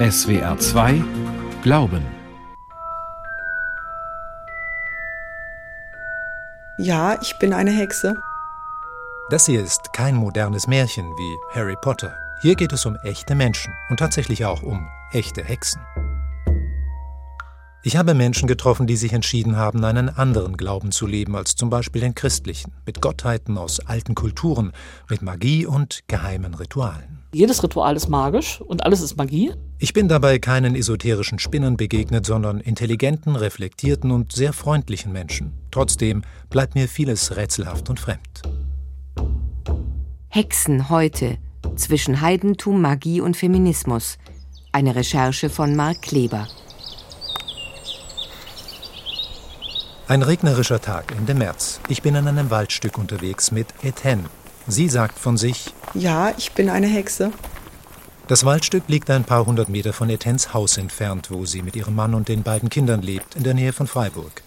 SWR 2 Glauben. Ja, ich bin eine Hexe. Das hier ist kein modernes Märchen wie Harry Potter. Hier geht es um echte Menschen und tatsächlich auch um echte Hexen. Ich habe Menschen getroffen, die sich entschieden haben, einen anderen Glauben zu leben als zum Beispiel den christlichen, mit Gottheiten aus alten Kulturen, mit Magie und geheimen Ritualen. Jedes Ritual ist magisch und alles ist Magie. Ich bin dabei keinen esoterischen Spinnern begegnet, sondern intelligenten, reflektierten und sehr freundlichen Menschen. Trotzdem bleibt mir vieles rätselhaft und fremd. Hexen heute zwischen Heidentum, Magie und Feminismus. Eine Recherche von Mark Kleber. Ein regnerischer Tag Ende März. Ich bin in einem Waldstück unterwegs mit Etienne. Sie sagt von sich: Ja, ich bin eine Hexe. Das Waldstück liegt ein paar hundert Meter von Etiennes Haus entfernt, wo sie mit ihrem Mann und den beiden Kindern lebt, in der Nähe von Freiburg.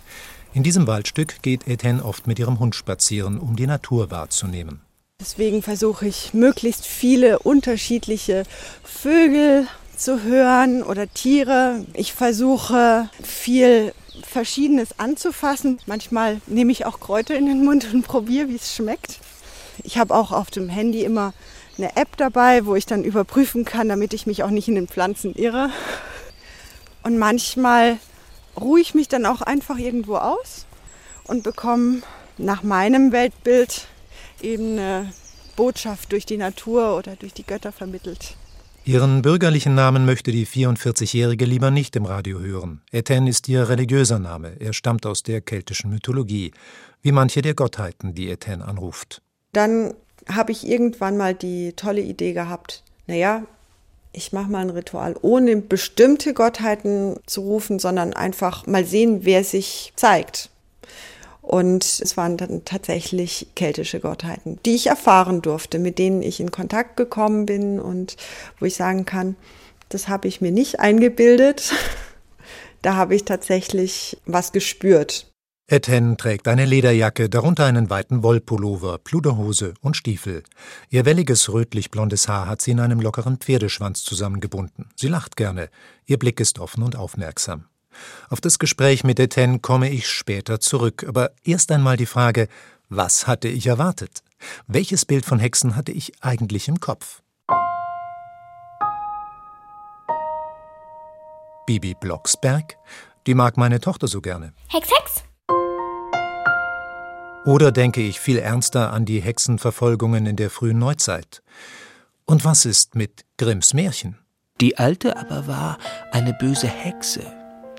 In diesem Waldstück geht Etienne oft mit ihrem Hund spazieren, um die Natur wahrzunehmen. Deswegen versuche ich möglichst viele unterschiedliche Vögel zu hören oder Tiere. Ich versuche viel Verschiedenes anzufassen. Manchmal nehme ich auch Kräuter in den Mund und probiere, wie es schmeckt. Ich habe auch auf dem Handy immer eine App dabei, wo ich dann überprüfen kann, damit ich mich auch nicht in den Pflanzen irre. Und manchmal ruhe ich mich dann auch einfach irgendwo aus und bekomme nach meinem Weltbild eben eine Botschaft durch die Natur oder durch die Götter vermittelt. Ihren bürgerlichen Namen möchte die 44-Jährige lieber nicht im Radio hören. Etienne ist ihr religiöser Name. Er stammt aus der keltischen Mythologie, wie manche der Gottheiten, die Etienne anruft. Dann habe ich irgendwann mal die tolle Idee gehabt, naja, ich mache mal ein Ritual, ohne bestimmte Gottheiten zu rufen, sondern einfach mal sehen, wer sich zeigt. Und es waren dann tatsächlich keltische Gottheiten, die ich erfahren durfte, mit denen ich in Kontakt gekommen bin und wo ich sagen kann, das habe ich mir nicht eingebildet. Da habe ich tatsächlich was gespürt. Etienne trägt eine Lederjacke, darunter einen weiten Wollpullover, Pluderhose und Stiefel. Ihr welliges rötlich-blondes Haar hat sie in einem lockeren Pferdeschwanz zusammengebunden. Sie lacht gerne. Ihr Blick ist offen und aufmerksam. Auf das Gespräch mit Etienne komme ich später zurück, aber erst einmal die Frage, was hatte ich erwartet? Welches Bild von Hexen hatte ich eigentlich im Kopf? Bibi Blocksberg? Die mag meine Tochter so gerne. Hex, Hex! Oder denke ich viel ernster an die Hexenverfolgungen in der frühen Neuzeit? Und was ist mit Grimms Märchen? Die alte aber war eine böse Hexe,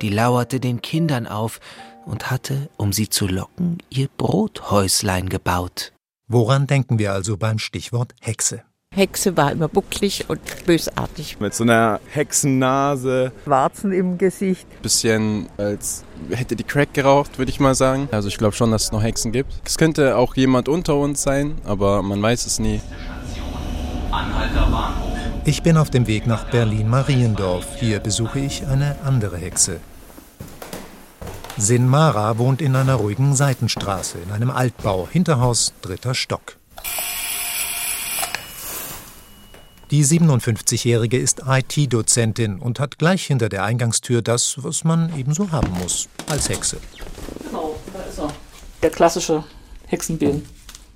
die lauerte den Kindern auf und hatte, um sie zu locken, ihr Brothäuslein gebaut. Woran denken wir also beim Stichwort Hexe? Hexe war immer bucklig und bösartig. Mit so einer Hexennase. Warzen im Gesicht. Bisschen als hätte die Crack geraucht, würde ich mal sagen. Also ich glaube schon, dass es noch Hexen gibt. Es könnte auch jemand unter uns sein, aber man weiß es nie. Ich bin auf dem Weg nach Berlin-Mariendorf. Hier besuche ich eine andere Hexe. Sinmara wohnt in einer ruhigen Seitenstraße, in einem Altbau, Hinterhaus, dritter Stock. Die 57-Jährige ist IT-Dozentin und hat gleich hinter der Eingangstür das, was man ebenso haben muss, als Hexe. Genau, da ist er. Der klassische Hexenbesen.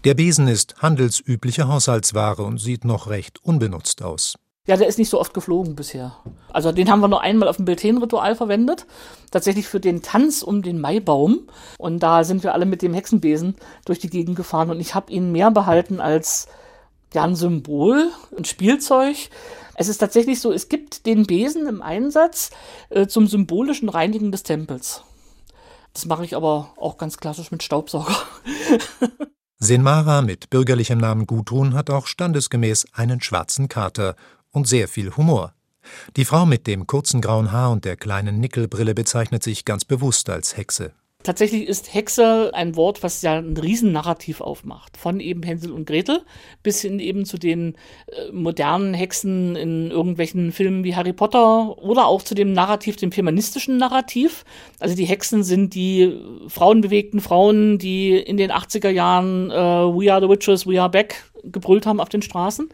Der Besen ist handelsübliche Haushaltsware und sieht noch recht unbenutzt aus. Ja, der ist nicht so oft geflogen bisher. Also den haben wir nur einmal auf dem Beltane-Ritual verwendet. Tatsächlich für den Tanz um den Maibaum. Und da sind wir alle mit dem Hexenbesen durch die Gegend gefahren. Und ich habe ihn mehr behalten als ja, ein Symbol, ein Spielzeug. Es ist tatsächlich so, es gibt den Besen im Einsatz äh, zum symbolischen Reinigen des Tempels. Das mache ich aber auch ganz klassisch mit Staubsauger. Senmara mit bürgerlichem Namen Gudrun hat auch standesgemäß einen schwarzen Kater und sehr viel Humor. Die Frau mit dem kurzen grauen Haar und der kleinen Nickelbrille bezeichnet sich ganz bewusst als Hexe. Tatsächlich ist Hexe ein Wort, was ja ein Riesennarrativ aufmacht. Von eben Hänsel und Gretel bis hin eben zu den äh, modernen Hexen in irgendwelchen Filmen wie Harry Potter oder auch zu dem Narrativ, dem feministischen Narrativ. Also die Hexen sind die frauenbewegten Frauen, die in den 80er Jahren äh, We are the Witches, we are back gebrüllt haben auf den Straßen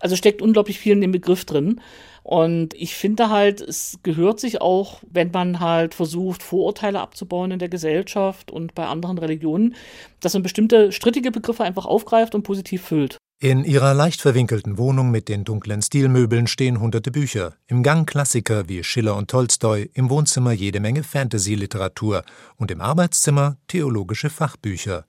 Also steckt unglaublich viel in dem Begriff drin. Und ich finde halt, es gehört sich auch, wenn man halt versucht, Vorurteile abzubauen in der Gesellschaft und bei anderen Religionen, dass man bestimmte strittige Begriffe einfach aufgreift und positiv füllt. In ihrer leicht verwinkelten Wohnung mit den dunklen Stilmöbeln stehen hunderte Bücher. Im Gang Klassiker wie Schiller und Tolstoi, im Wohnzimmer jede Menge Fantasy-Literatur und im Arbeitszimmer theologische Fachbücher.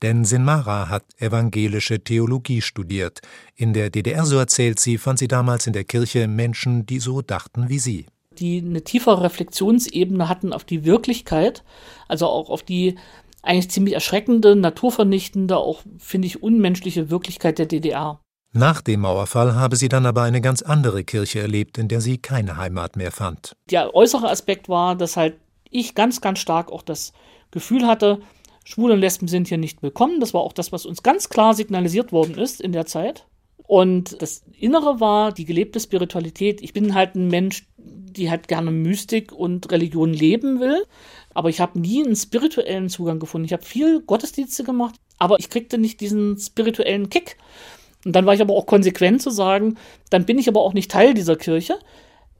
Denn Sinmara hat evangelische Theologie studiert. In der DDR, so erzählt sie, fand sie damals in der Kirche Menschen, die so dachten wie sie. Die eine tiefere Reflexionsebene hatten auf die Wirklichkeit, also auch auf die eigentlich ziemlich erschreckende, naturvernichtende, auch finde ich unmenschliche Wirklichkeit der DDR. Nach dem Mauerfall habe sie dann aber eine ganz andere Kirche erlebt, in der sie keine Heimat mehr fand. Der äußere Aspekt war, dass halt ich ganz, ganz stark auch das Gefühl hatte, Schwule und Lesben sind hier nicht willkommen. Das war auch das, was uns ganz klar signalisiert worden ist in der Zeit. Und das Innere war die gelebte Spiritualität. Ich bin halt ein Mensch, die halt gerne Mystik und Religion leben will. Aber ich habe nie einen spirituellen Zugang gefunden. Ich habe viel Gottesdienste gemacht, aber ich kriegte nicht diesen spirituellen Kick. Und dann war ich aber auch konsequent zu sagen, dann bin ich aber auch nicht Teil dieser Kirche.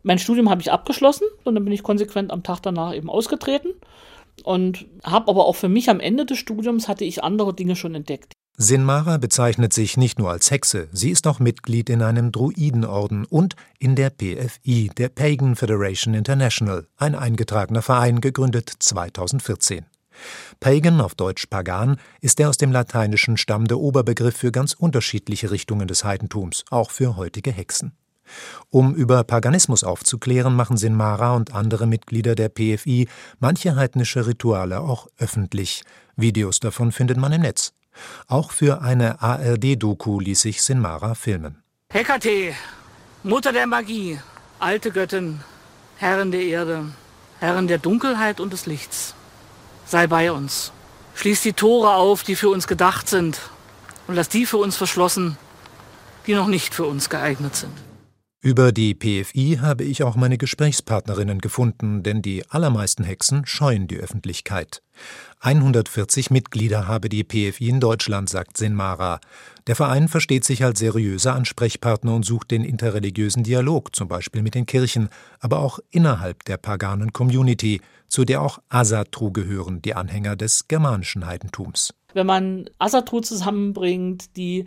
Mein Studium habe ich abgeschlossen und dann bin ich konsequent am Tag danach eben ausgetreten und habe aber auch für mich am Ende des Studiums hatte ich andere Dinge schon entdeckt. Sinmara bezeichnet sich nicht nur als Hexe, sie ist auch Mitglied in einem Druidenorden und in der PFI, der Pagan Federation International, ein eingetragener Verein, gegründet 2014. Pagan, auf Deutsch Pagan, ist der aus dem Lateinischen stammende Oberbegriff für ganz unterschiedliche Richtungen des Heidentums, auch für heutige Hexen. Um über Paganismus aufzuklären, machen Sinmara und andere Mitglieder der PFI manche heidnische Rituale auch öffentlich. Videos davon findet man im Netz. Auch für eine ARD-Doku ließ sich Sinmara filmen. Hekate, Mutter der Magie, alte Göttin, Herrin der Erde, Herrin der Dunkelheit und des Lichts, sei bei uns. Schließ die Tore auf, die für uns gedacht sind, und lass die für uns verschlossen, die noch nicht für uns geeignet sind. Über die PFI habe ich auch meine Gesprächspartnerinnen gefunden, denn die allermeisten Hexen scheuen die Öffentlichkeit. 140 Mitglieder habe die PFI in Deutschland, sagt Sinmara. Der Verein versteht sich als seriöser Ansprechpartner und sucht den interreligiösen Dialog, zum Beispiel mit den Kirchen, aber auch innerhalb der paganen Community, zu der auch Asatru gehören, die Anhänger des germanischen Heidentums. Wenn man Asatru zusammenbringt, die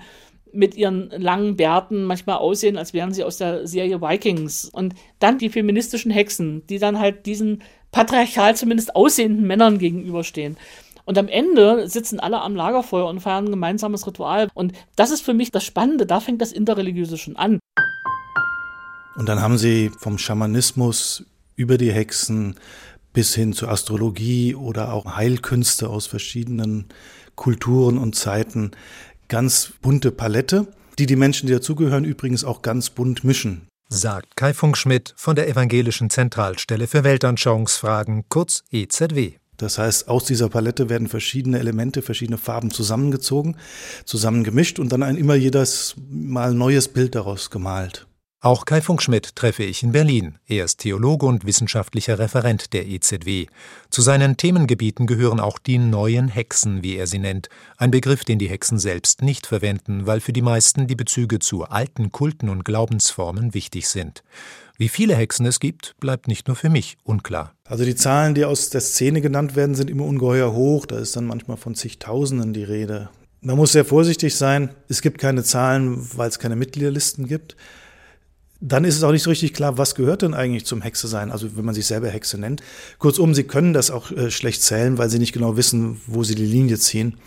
mit ihren langen Bärten manchmal aussehen, als wären sie aus der Serie Vikings. Und dann die feministischen Hexen, die dann halt diesen patriarchal zumindest aussehenden Männern gegenüberstehen. Und am Ende sitzen alle am Lagerfeuer und feiern ein gemeinsames Ritual. Und das ist für mich das Spannende, da fängt das Interreligiöse schon an. Und dann haben sie vom Schamanismus über die Hexen bis hin zur Astrologie oder auch Heilkünste aus verschiedenen Kulturen und Zeiten ganz bunte Palette, die die Menschen, die dazugehören, übrigens auch ganz bunt mischen. Sagt Kai Funkschmidt von der Evangelischen Zentralstelle für Weltanschauungsfragen, kurz EZW. Das heißt, aus dieser Palette werden verschiedene Elemente, verschiedene Farben zusammengezogen, zusammengemischt und dann ein immer jedes Mal neues Bild daraus gemalt. Auch Kai Funkschmidt treffe ich in Berlin. Er ist Theologe und wissenschaftlicher Referent der EZW. Zu seinen Themengebieten gehören auch die neuen Hexen, wie er sie nennt. Ein Begriff, den die Hexen selbst nicht verwenden, weil für die meisten die Bezüge zu alten Kulten und Glaubensformen wichtig sind. Wie viele Hexen es gibt, bleibt nicht nur für mich unklar. Also die Zahlen, die aus der Szene genannt werden, sind immer ungeheuer hoch. Da ist dann manchmal von zigtausenden die Rede. Man muss sehr vorsichtig sein. Es gibt keine Zahlen, weil es keine Mitgliederlisten gibt dann ist es auch nicht so richtig klar, was gehört denn eigentlich zum Hexe sein, also wenn man sich selber Hexe nennt. Kurzum, sie können das auch äh, schlecht zählen, weil sie nicht genau wissen, wo sie die Linie ziehen.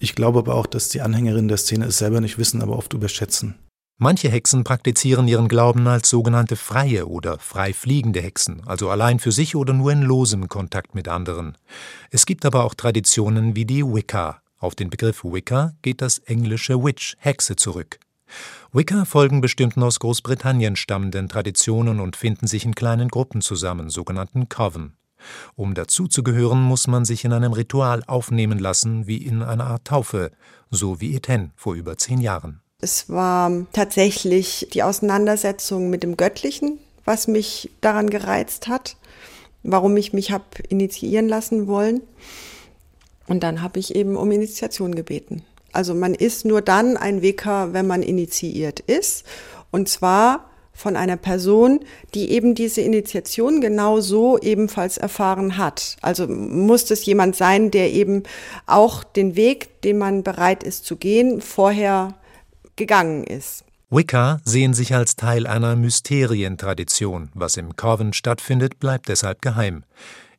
Ich glaube aber auch, dass die Anhängerinnen der Szene es selber nicht wissen, aber oft überschätzen. Manche Hexen praktizieren ihren Glauben als sogenannte freie oder frei fliegende Hexen, also allein für sich oder nur in losem Kontakt mit anderen. Es gibt aber auch Traditionen wie die Wicca. Auf den Begriff Wicca geht das englische Witch, Hexe zurück. Wicca folgen bestimmten aus Großbritannien stammenden Traditionen und finden sich in kleinen Gruppen zusammen, sogenannten Coven. Um dazuzugehören, muss man sich in einem Ritual aufnehmen lassen, wie in einer Art Taufe, so wie Etienne vor über zehn Jahren. Es war tatsächlich die Auseinandersetzung mit dem Göttlichen, was mich daran gereizt hat, warum ich mich habe initiieren lassen wollen. Und dann habe ich eben um Initiation gebeten. Also man ist nur dann ein Wicker, wenn man initiiert ist. Und zwar von einer Person, die eben diese Initiation genau so ebenfalls erfahren hat. Also muss es jemand sein, der eben auch den Weg, den man bereit ist zu gehen, vorher gegangen ist. Wicca sehen sich als Teil einer Mysterientradition. Was im Coven stattfindet, bleibt deshalb geheim.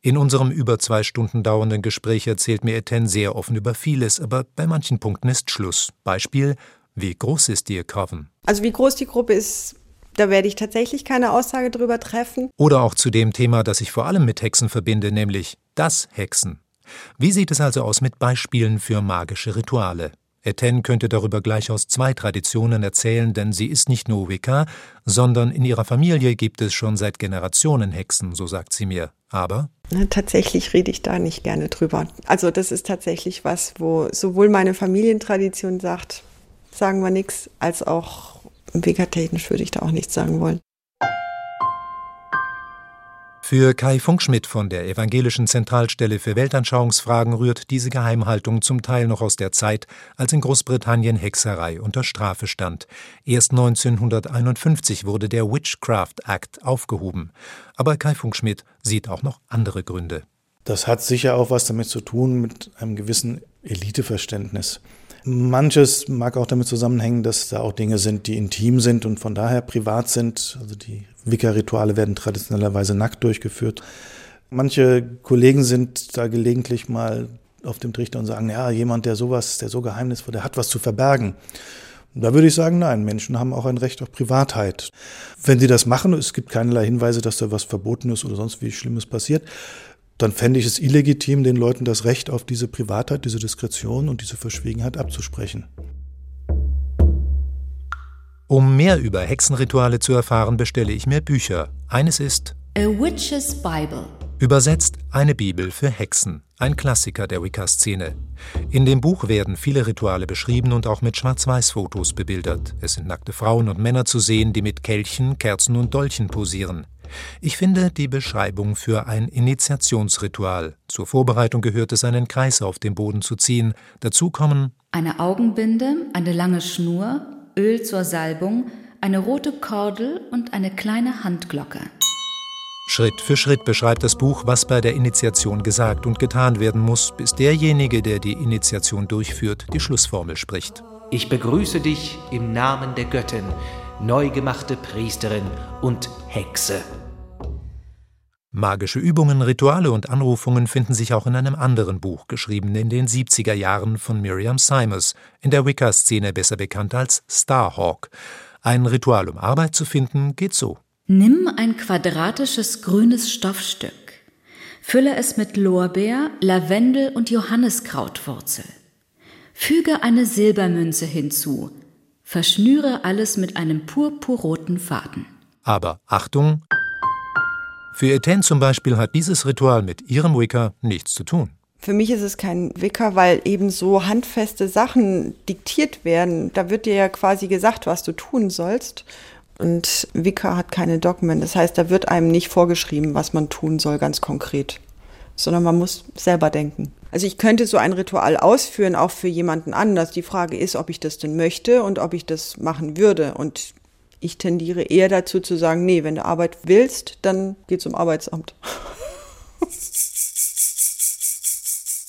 In unserem über zwei Stunden dauernden Gespräch erzählt mir Etienne sehr offen über vieles, aber bei manchen Punkten ist Schluss. Beispiel, wie groß ist Ihr Coven? Also wie groß die Gruppe ist, da werde ich tatsächlich keine Aussage drüber treffen. Oder auch zu dem Thema, das ich vor allem mit Hexen verbinde, nämlich das Hexen. Wie sieht es also aus mit Beispielen für magische Rituale? Etienne könnte darüber gleich aus zwei Traditionen erzählen, denn sie ist nicht nur Wicca, sondern in ihrer Familie gibt es schon seit Generationen Hexen, so sagt sie mir. Aber? Tatsächlich rede ich da nicht gerne drüber. Also das ist tatsächlich was, wo sowohl meine Familientradition sagt, sagen wir nichts, als auch Wicca-technisch würde ich da auch nichts sagen wollen. Für Kai Funkschmidt von der Evangelischen Zentralstelle für Weltanschauungsfragen rührt diese Geheimhaltung zum Teil noch aus der Zeit, als in Großbritannien Hexerei unter Strafe stand. Erst 1951 wurde der Witchcraft Act aufgehoben. Aber Kai Funkschmidt sieht auch noch andere Gründe. Das hat sicher auch was damit zu tun mit einem gewissen Eliteverständnis. Manches mag auch damit zusammenhängen, dass da auch Dinge sind, die intim sind und von daher privat sind. Also die Wicca-Rituale werden traditionellerweise nackt durchgeführt. Manche Kollegen sind da gelegentlich mal auf dem Trichter und sagen, ja, jemand, der sowas, der so geheimnisvoll, der hat was zu verbergen. Da würde ich sagen, nein, Menschen haben auch ein Recht auf Privatheit. Wenn sie das machen, es gibt keinerlei Hinweise, dass da was verboten ist oder sonst wie Schlimmes passiert, dann fände ich es illegitim, den Leuten das Recht auf diese Privatheit, diese Diskretion und diese Verschwiegenheit abzusprechen. Um mehr über Hexenrituale zu erfahren, bestelle ich mir Bücher. Eines ist A Witch's Bible. Übersetzt eine Bibel für Hexen, ein Klassiker der Wicca-Szene. In dem Buch werden viele Rituale beschrieben und auch mit Schwarz-Weiß-Fotos bebildert. Es sind nackte Frauen und Männer zu sehen, die mit Kelchen, Kerzen und Dolchen posieren. Ich finde die Beschreibung für ein Initiationsritual. Zur Vorbereitung gehört es, einen Kreis auf dem Boden zu ziehen. Dazu kommen eine Augenbinde, eine lange Schnur, Öl zur Salbung, eine rote Kordel und eine kleine Handglocke. Schritt für Schritt beschreibt das Buch, was bei der Initiation gesagt und getan werden muss, bis derjenige, der die Initiation durchführt, die Schlussformel spricht. Ich begrüße dich im Namen der Göttin, neu gemachte Priesterin und Hexe. Magische Übungen, Rituale und Anrufungen finden sich auch in einem anderen Buch, geschrieben in den 70er Jahren von Miriam Simers, in der Wicca-Szene besser bekannt als Starhawk. Ein Ritual, um Arbeit zu finden, geht so. Nimm ein quadratisches grünes Stoffstück. Fülle es mit Lorbeer, Lavendel und Johanniskrautwurzel. Füge eine Silbermünze hinzu. Verschnüre alles mit einem purpurroten Faden. Aber Achtung, für Etienne zum Beispiel hat dieses Ritual mit ihrem Wicca nichts zu tun. Für mich ist es kein Wicca, weil eben so handfeste Sachen diktiert werden. Da wird dir ja quasi gesagt, was du tun sollst. Und Wicca hat keine Dogmen. Das heißt, da wird einem nicht vorgeschrieben, was man tun soll, ganz konkret. Sondern man muss selber denken. Also ich könnte so ein Ritual ausführen, auch für jemanden anders. Die Frage ist, ob ich das denn möchte und ob ich das machen würde. Und ich tendiere eher dazu zu sagen, nee, wenn du Arbeit willst, dann geh zum Arbeitsamt.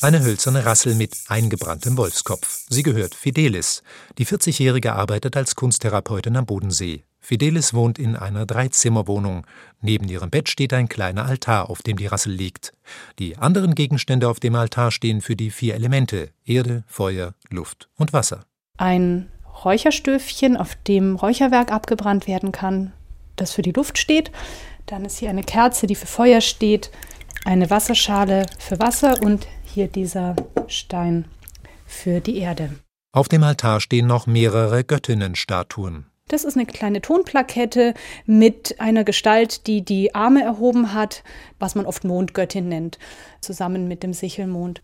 Eine hölzerne Rassel mit eingebranntem Wolfskopf. Sie gehört Fidelis. Die 40-Jährige arbeitet als Kunsttherapeutin am Bodensee. Fidelis wohnt in einer Dreizimmerwohnung. Neben ihrem Bett steht ein kleiner Altar, auf dem die Rassel liegt. Die anderen Gegenstände auf dem Altar stehen für die vier Elemente Erde, Feuer, Luft und Wasser. Ein Räucherstöfchen, auf dem Räucherwerk abgebrannt werden kann, das für die Luft steht. Dann ist hier eine Kerze, die für Feuer steht, eine Wasserschale für Wasser und hier dieser Stein für die Erde. Auf dem Altar stehen noch mehrere Göttinnenstatuen. Das ist eine kleine Tonplakette mit einer Gestalt, die die Arme erhoben hat, was man oft Mondgöttin nennt, zusammen mit dem Sichelmond.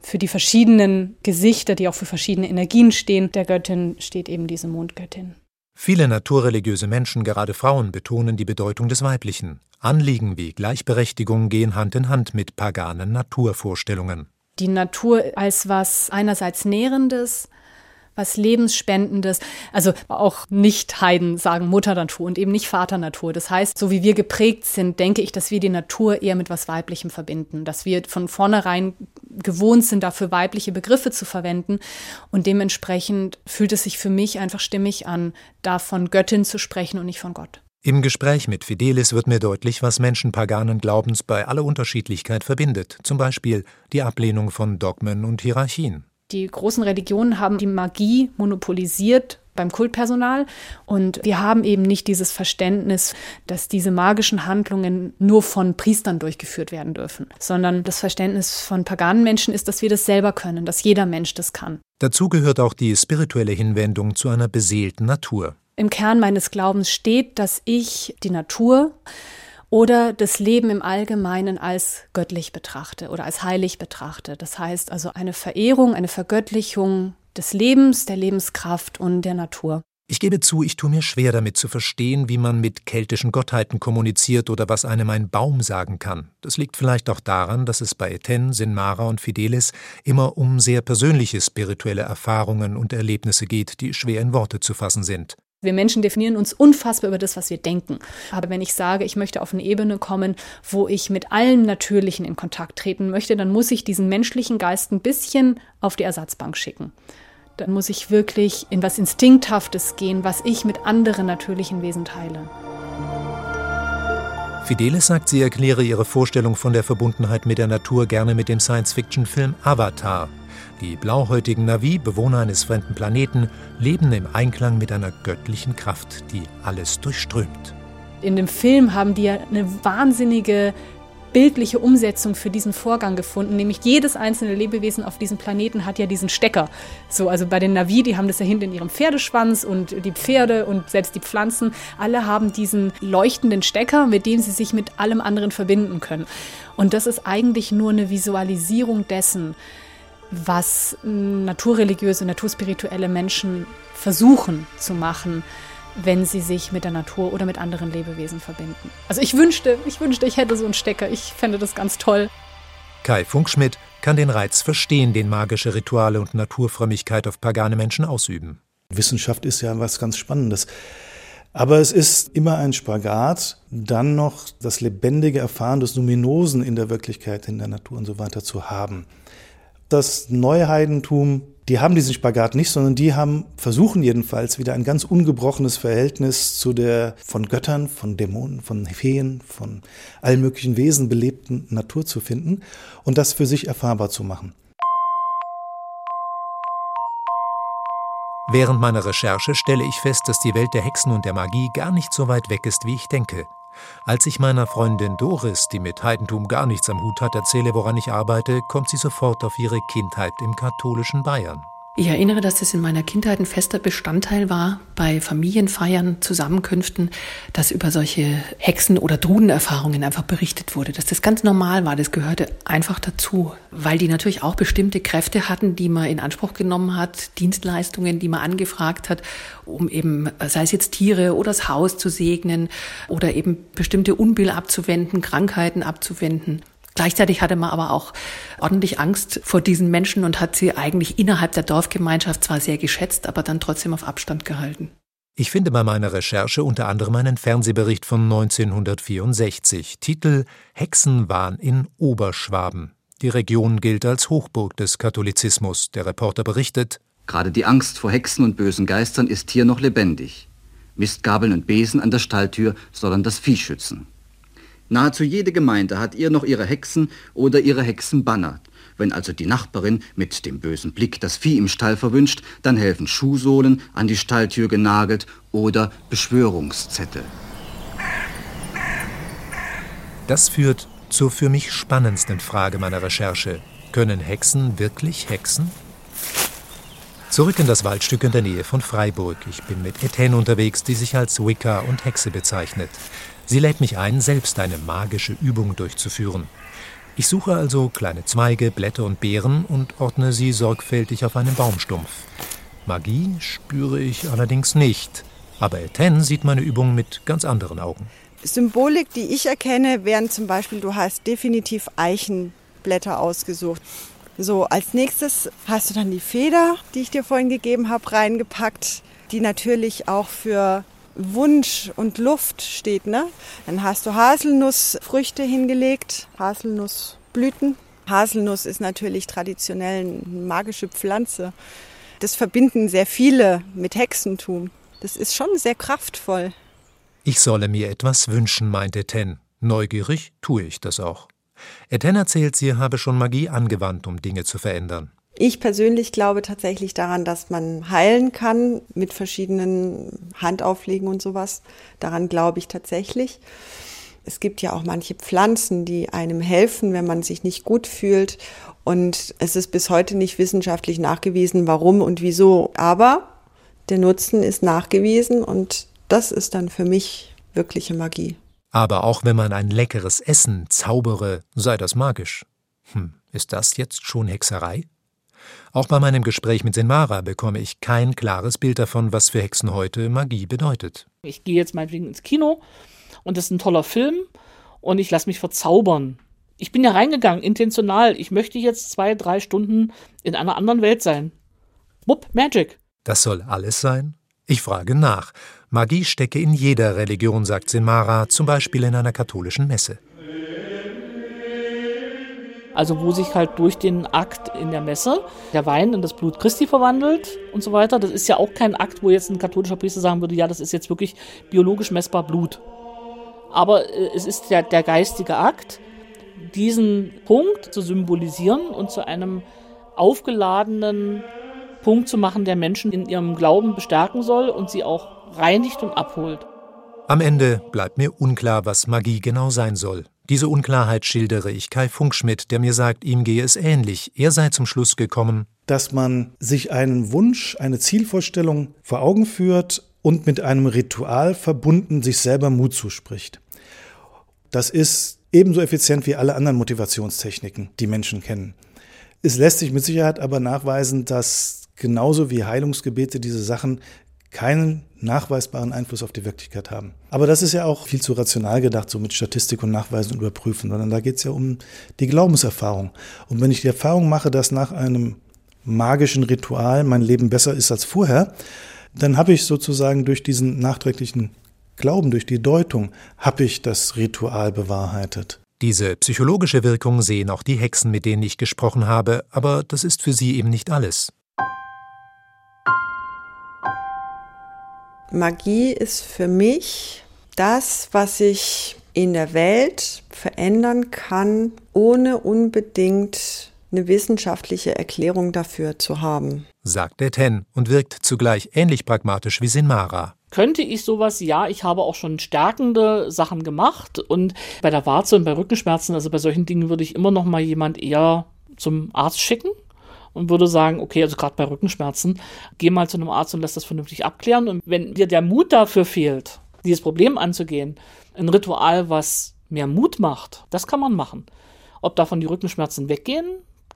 Für die verschiedenen Gesichter, die auch für verschiedene Energien stehen, der Göttin steht eben diese Mondgöttin. Viele naturreligiöse Menschen, gerade Frauen, betonen die Bedeutung des Weiblichen. Anliegen wie Gleichberechtigung gehen Hand in Hand mit paganen Naturvorstellungen. Die Natur als was einerseits Nährendes, was Lebensspendendes. Also auch Nicht-Heiden sagen Mutter Natur und eben nicht Vater Natur. Das heißt, so wie wir geprägt sind, denke ich, dass wir die Natur eher mit was Weiblichem verbinden, dass wir von vornherein gewohnt sind, dafür weibliche Begriffe zu verwenden. Und dementsprechend fühlt es sich für mich einfach stimmig an, da von Göttin zu sprechen und nicht von Gott. Im Gespräch mit Fidelis wird mir deutlich, was Menschen paganen Glaubens bei aller Unterschiedlichkeit verbindet, zum Beispiel die Ablehnung von Dogmen und Hierarchien. Die großen Religionen haben die Magie monopolisiert beim Kultpersonal. Und wir haben eben nicht dieses Verständnis, dass diese magischen Handlungen nur von Priestern durchgeführt werden dürfen, sondern das Verständnis von paganen Menschen ist, dass wir das selber können, dass jeder Mensch das kann. Dazu gehört auch die spirituelle Hinwendung zu einer beseelten Natur. Im Kern meines Glaubens steht, dass ich die Natur oder das Leben im Allgemeinen als göttlich betrachte oder als heilig betrachte. Das heißt also eine Verehrung, eine Vergöttlichung des Lebens, der Lebenskraft und der Natur. Ich gebe zu, ich tue mir schwer damit zu verstehen, wie man mit keltischen Gottheiten kommuniziert oder was einem ein Baum sagen kann. Das liegt vielleicht auch daran, dass es bei Eten, Sinmara und Fidelis immer um sehr persönliche spirituelle Erfahrungen und Erlebnisse geht, die schwer in Worte zu fassen sind. Wir Menschen definieren uns unfassbar über das, was wir denken. Aber wenn ich sage, ich möchte auf eine Ebene kommen, wo ich mit allem Natürlichen in Kontakt treten möchte, dann muss ich diesen menschlichen Geist ein bisschen auf die Ersatzbank schicken. Dann muss ich wirklich in was Instinkthaftes gehen, was ich mit anderen natürlichen Wesen teile. Fidelis sagt, sie erkläre ihre Vorstellung von der Verbundenheit mit der Natur gerne mit dem Science-Fiction-Film Avatar, die blauhäutigen Navi, Bewohner eines fremden Planeten, leben im Einklang mit einer göttlichen Kraft, die alles durchströmt. In dem Film haben die ja eine wahnsinnige bildliche Umsetzung für diesen Vorgang gefunden, nämlich jedes einzelne Lebewesen auf diesem Planeten hat ja diesen Stecker. So, also bei den Navi, die haben das ja hinten in ihrem Pferdeschwanz und die Pferde und selbst die Pflanzen, alle haben diesen leuchtenden Stecker, mit dem sie sich mit allem anderen verbinden können. Und das ist eigentlich nur eine Visualisierung dessen, was naturreligiöse, naturspirituelle Menschen versuchen zu machen, wenn sie sich mit der Natur oder mit anderen Lebewesen verbinden. Also ich wünschte, ich wünschte, ich hätte so einen Stecker. Ich fände das ganz toll. Kai Funkschmidt kann den Reiz verstehen, den magische Rituale und Naturfrömmigkeit auf pagane Menschen ausüben. Wissenschaft ist ja was ganz Spannendes. Aber es ist immer ein Spagat, dann noch das lebendige Erfahren des Luminosen in der Wirklichkeit, in der Natur und so weiter zu haben das Neuheidentum, die haben diesen Spagat nicht, sondern die haben, versuchen jedenfalls wieder ein ganz ungebrochenes Verhältnis zu der von Göttern, von Dämonen, von Feen, von allen möglichen Wesen belebten Natur zu finden und das für sich erfahrbar zu machen. Während meiner Recherche stelle ich fest, dass die Welt der Hexen und der Magie gar nicht so weit weg ist, wie ich denke. Als ich meiner Freundin Doris, die mit Heidentum gar nichts am Hut hat, erzähle, woran ich arbeite, kommt sie sofort auf ihre Kindheit im katholischen Bayern. Ich erinnere, dass das in meiner Kindheit ein fester Bestandteil war, bei Familienfeiern, Zusammenkünften, dass über solche Hexen- oder Drudenerfahrungen einfach berichtet wurde, dass das ganz normal war, das gehörte einfach dazu, weil die natürlich auch bestimmte Kräfte hatten, die man in Anspruch genommen hat, Dienstleistungen, die man angefragt hat, um eben, sei es jetzt Tiere oder das Haus zu segnen oder eben bestimmte Unbill abzuwenden, Krankheiten abzuwenden. Gleichzeitig hatte man aber auch ordentlich Angst vor diesen Menschen und hat sie eigentlich innerhalb der Dorfgemeinschaft zwar sehr geschätzt, aber dann trotzdem auf Abstand gehalten. Ich finde bei meiner Recherche unter anderem einen Fernsehbericht von 1964, Titel Hexenwahn in Oberschwaben. Die Region gilt als Hochburg des Katholizismus. Der Reporter berichtet, Gerade die Angst vor Hexen und bösen Geistern ist hier noch lebendig. Mistgabeln und Besen an der Stalltür sollen das Vieh schützen. Nahezu jede Gemeinde hat ihr noch ihre Hexen oder ihre Hexenbanner. Wenn also die Nachbarin mit dem bösen Blick das Vieh im Stall verwünscht, dann helfen Schuhsohlen an die Stalltür genagelt oder Beschwörungszettel. Das führt zur für mich spannendsten Frage meiner Recherche. Können Hexen wirklich hexen? Zurück in das Waldstück in der Nähe von Freiburg. Ich bin mit Etienne unterwegs, die sich als Wicca und Hexe bezeichnet. Sie lädt mich ein, selbst eine magische Übung durchzuführen. Ich suche also kleine Zweige, Blätter und Beeren und ordne sie sorgfältig auf einen Baumstumpf. Magie spüre ich allerdings nicht, aber Etienne sieht meine Übung mit ganz anderen Augen. Symbolik, die ich erkenne, wären zum Beispiel, du hast definitiv Eichenblätter ausgesucht. So, als nächstes hast du dann die Feder, die ich dir vorhin gegeben habe, reingepackt, die natürlich auch für Wunsch und Luft steht. Ne? Dann hast du Haselnussfrüchte hingelegt, Haselnussblüten. Haselnuss ist natürlich traditionell eine magische Pflanze. Das verbinden sehr viele mit Hexentum. Das ist schon sehr kraftvoll. Ich solle mir etwas wünschen, meinte Ten. Neugierig tue ich das auch. Etienne erzählt, sie habe schon Magie angewandt, um Dinge zu verändern. Ich persönlich glaube tatsächlich daran, dass man heilen kann mit verschiedenen Handauflegen und sowas. Daran glaube ich tatsächlich. Es gibt ja auch manche Pflanzen, die einem helfen, wenn man sich nicht gut fühlt. Und es ist bis heute nicht wissenschaftlich nachgewiesen, warum und wieso. Aber der Nutzen ist nachgewiesen und das ist dann für mich wirkliche Magie. Aber auch wenn man ein leckeres Essen zaubere, sei das magisch. Hm, ist das jetzt schon Hexerei? Auch bei meinem Gespräch mit Senmara bekomme ich kein klares Bild davon, was für Hexen heute Magie bedeutet. Ich gehe jetzt meinetwegen ins Kino und das ist ein toller Film und ich lasse mich verzaubern. Ich bin ja reingegangen, intentional. Ich möchte jetzt zwei, drei Stunden in einer anderen Welt sein. Wupp, Magic. Das soll alles sein? Ich frage nach. Magie stecke in jeder Religion, sagt Sinmara, zum Beispiel in einer katholischen Messe. Also wo sich halt durch den Akt in der Messe der Wein in das Blut Christi verwandelt und so weiter. Das ist ja auch kein Akt, wo jetzt ein katholischer Priester sagen würde, ja, das ist jetzt wirklich biologisch messbar Blut. Aber äh, es ist der, der geistige Akt, diesen Punkt zu symbolisieren und zu einem aufgeladenen Punkt zu machen, der Menschen in ihrem Glauben bestärken soll und sie auch reinigt und abholt. Am Ende bleibt mir unklar, was Magie genau sein soll. Diese Unklarheit schildere ich Kai Funkschmidt, der mir sagt, ihm gehe es ähnlich. Er sei zum Schluss gekommen, dass man sich einen Wunsch, eine Zielvorstellung vor Augen führt und mit einem Ritual verbunden sich selber Mut zuspricht. Das ist ebenso effizient wie alle anderen Motivationstechniken, die Menschen kennen. Es lässt sich mit Sicherheit aber nachweisen, dass genauso wie Heilungsgebete diese Sachen keinen nachweisbaren Einfluss auf die Wirklichkeit haben. Aber das ist ja auch viel zu rational gedacht, so mit Statistik und Nachweisen und Überprüfen, sondern da geht es ja um die Glaubenserfahrung. Und wenn ich die Erfahrung mache, dass nach einem magischen Ritual mein Leben besser ist als vorher, dann habe ich sozusagen durch diesen nachträglichen Glauben, durch die Deutung, habe ich das Ritual bewahrheitet. Diese psychologische Wirkung sehen auch die Hexen, mit denen ich gesprochen habe, aber das ist für sie eben nicht alles. Magie ist für mich das, was ich in der Welt verändern kann, ohne unbedingt eine wissenschaftliche Erklärung dafür zu haben. Sagt der Ten und wirkt zugleich ähnlich pragmatisch wie Sinmara. Könnte ich sowas? Ja, ich habe auch schon stärkende Sachen gemacht und bei der Warze und bei Rückenschmerzen, also bei solchen Dingen würde ich immer noch mal jemand eher zum Arzt schicken und würde sagen, okay, also gerade bei Rückenschmerzen, geh mal zu einem Arzt und lass das vernünftig abklären. Und wenn dir der Mut dafür fehlt, dieses Problem anzugehen, ein Ritual, was mehr Mut macht, das kann man machen. Ob davon die Rückenschmerzen weggehen,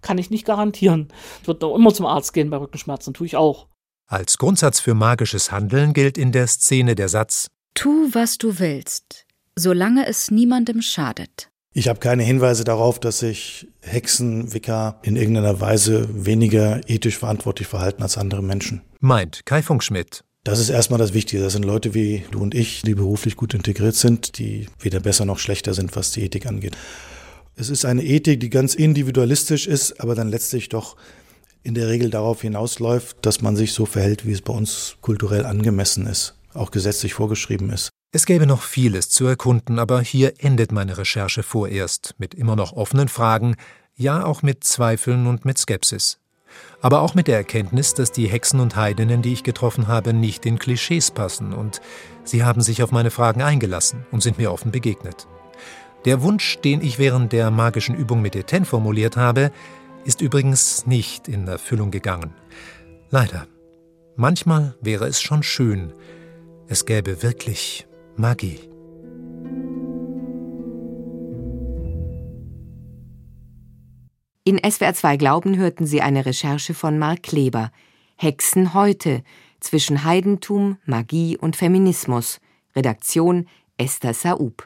kann ich nicht garantieren. Ich würde auch immer zum Arzt gehen bei Rückenschmerzen, tue ich auch. Als Grundsatz für magisches Handeln gilt in der Szene der Satz Tu, was du willst, solange es niemandem schadet. Ich habe keine Hinweise darauf, dass sich Hexen, Wicker in irgendeiner Weise weniger ethisch verantwortlich verhalten als andere Menschen. Meint Kai Funkschmidt. Das ist erstmal das Wichtige. Das sind Leute wie du und ich, die beruflich gut integriert sind, die weder besser noch schlechter sind, was die Ethik angeht. Es ist eine Ethik, die ganz individualistisch ist, aber dann letztlich doch in der Regel darauf hinausläuft, dass man sich so verhält, wie es bei uns kulturell angemessen ist, auch gesetzlich vorgeschrieben ist. Es gäbe noch vieles zu erkunden, aber hier endet meine Recherche vorerst mit immer noch offenen Fragen, ja auch mit Zweifeln und mit Skepsis. Aber auch mit der Erkenntnis, dass die Hexen und Heidinnen, die ich getroffen habe, nicht in Klischees passen und sie haben sich auf meine Fragen eingelassen und sind mir offen begegnet. Der Wunsch, den ich während der magischen Übung mit Eten formuliert habe, ist übrigens nicht in Erfüllung gegangen. Leider. Manchmal wäre es schon schön, es gäbe wirklich Magie. In SWR 2 Glauben hörten Sie eine Recherche von Mark Kleber. Hexen heute zwischen Heidentum, Magie und Feminismus. Redaktion Esther Saub.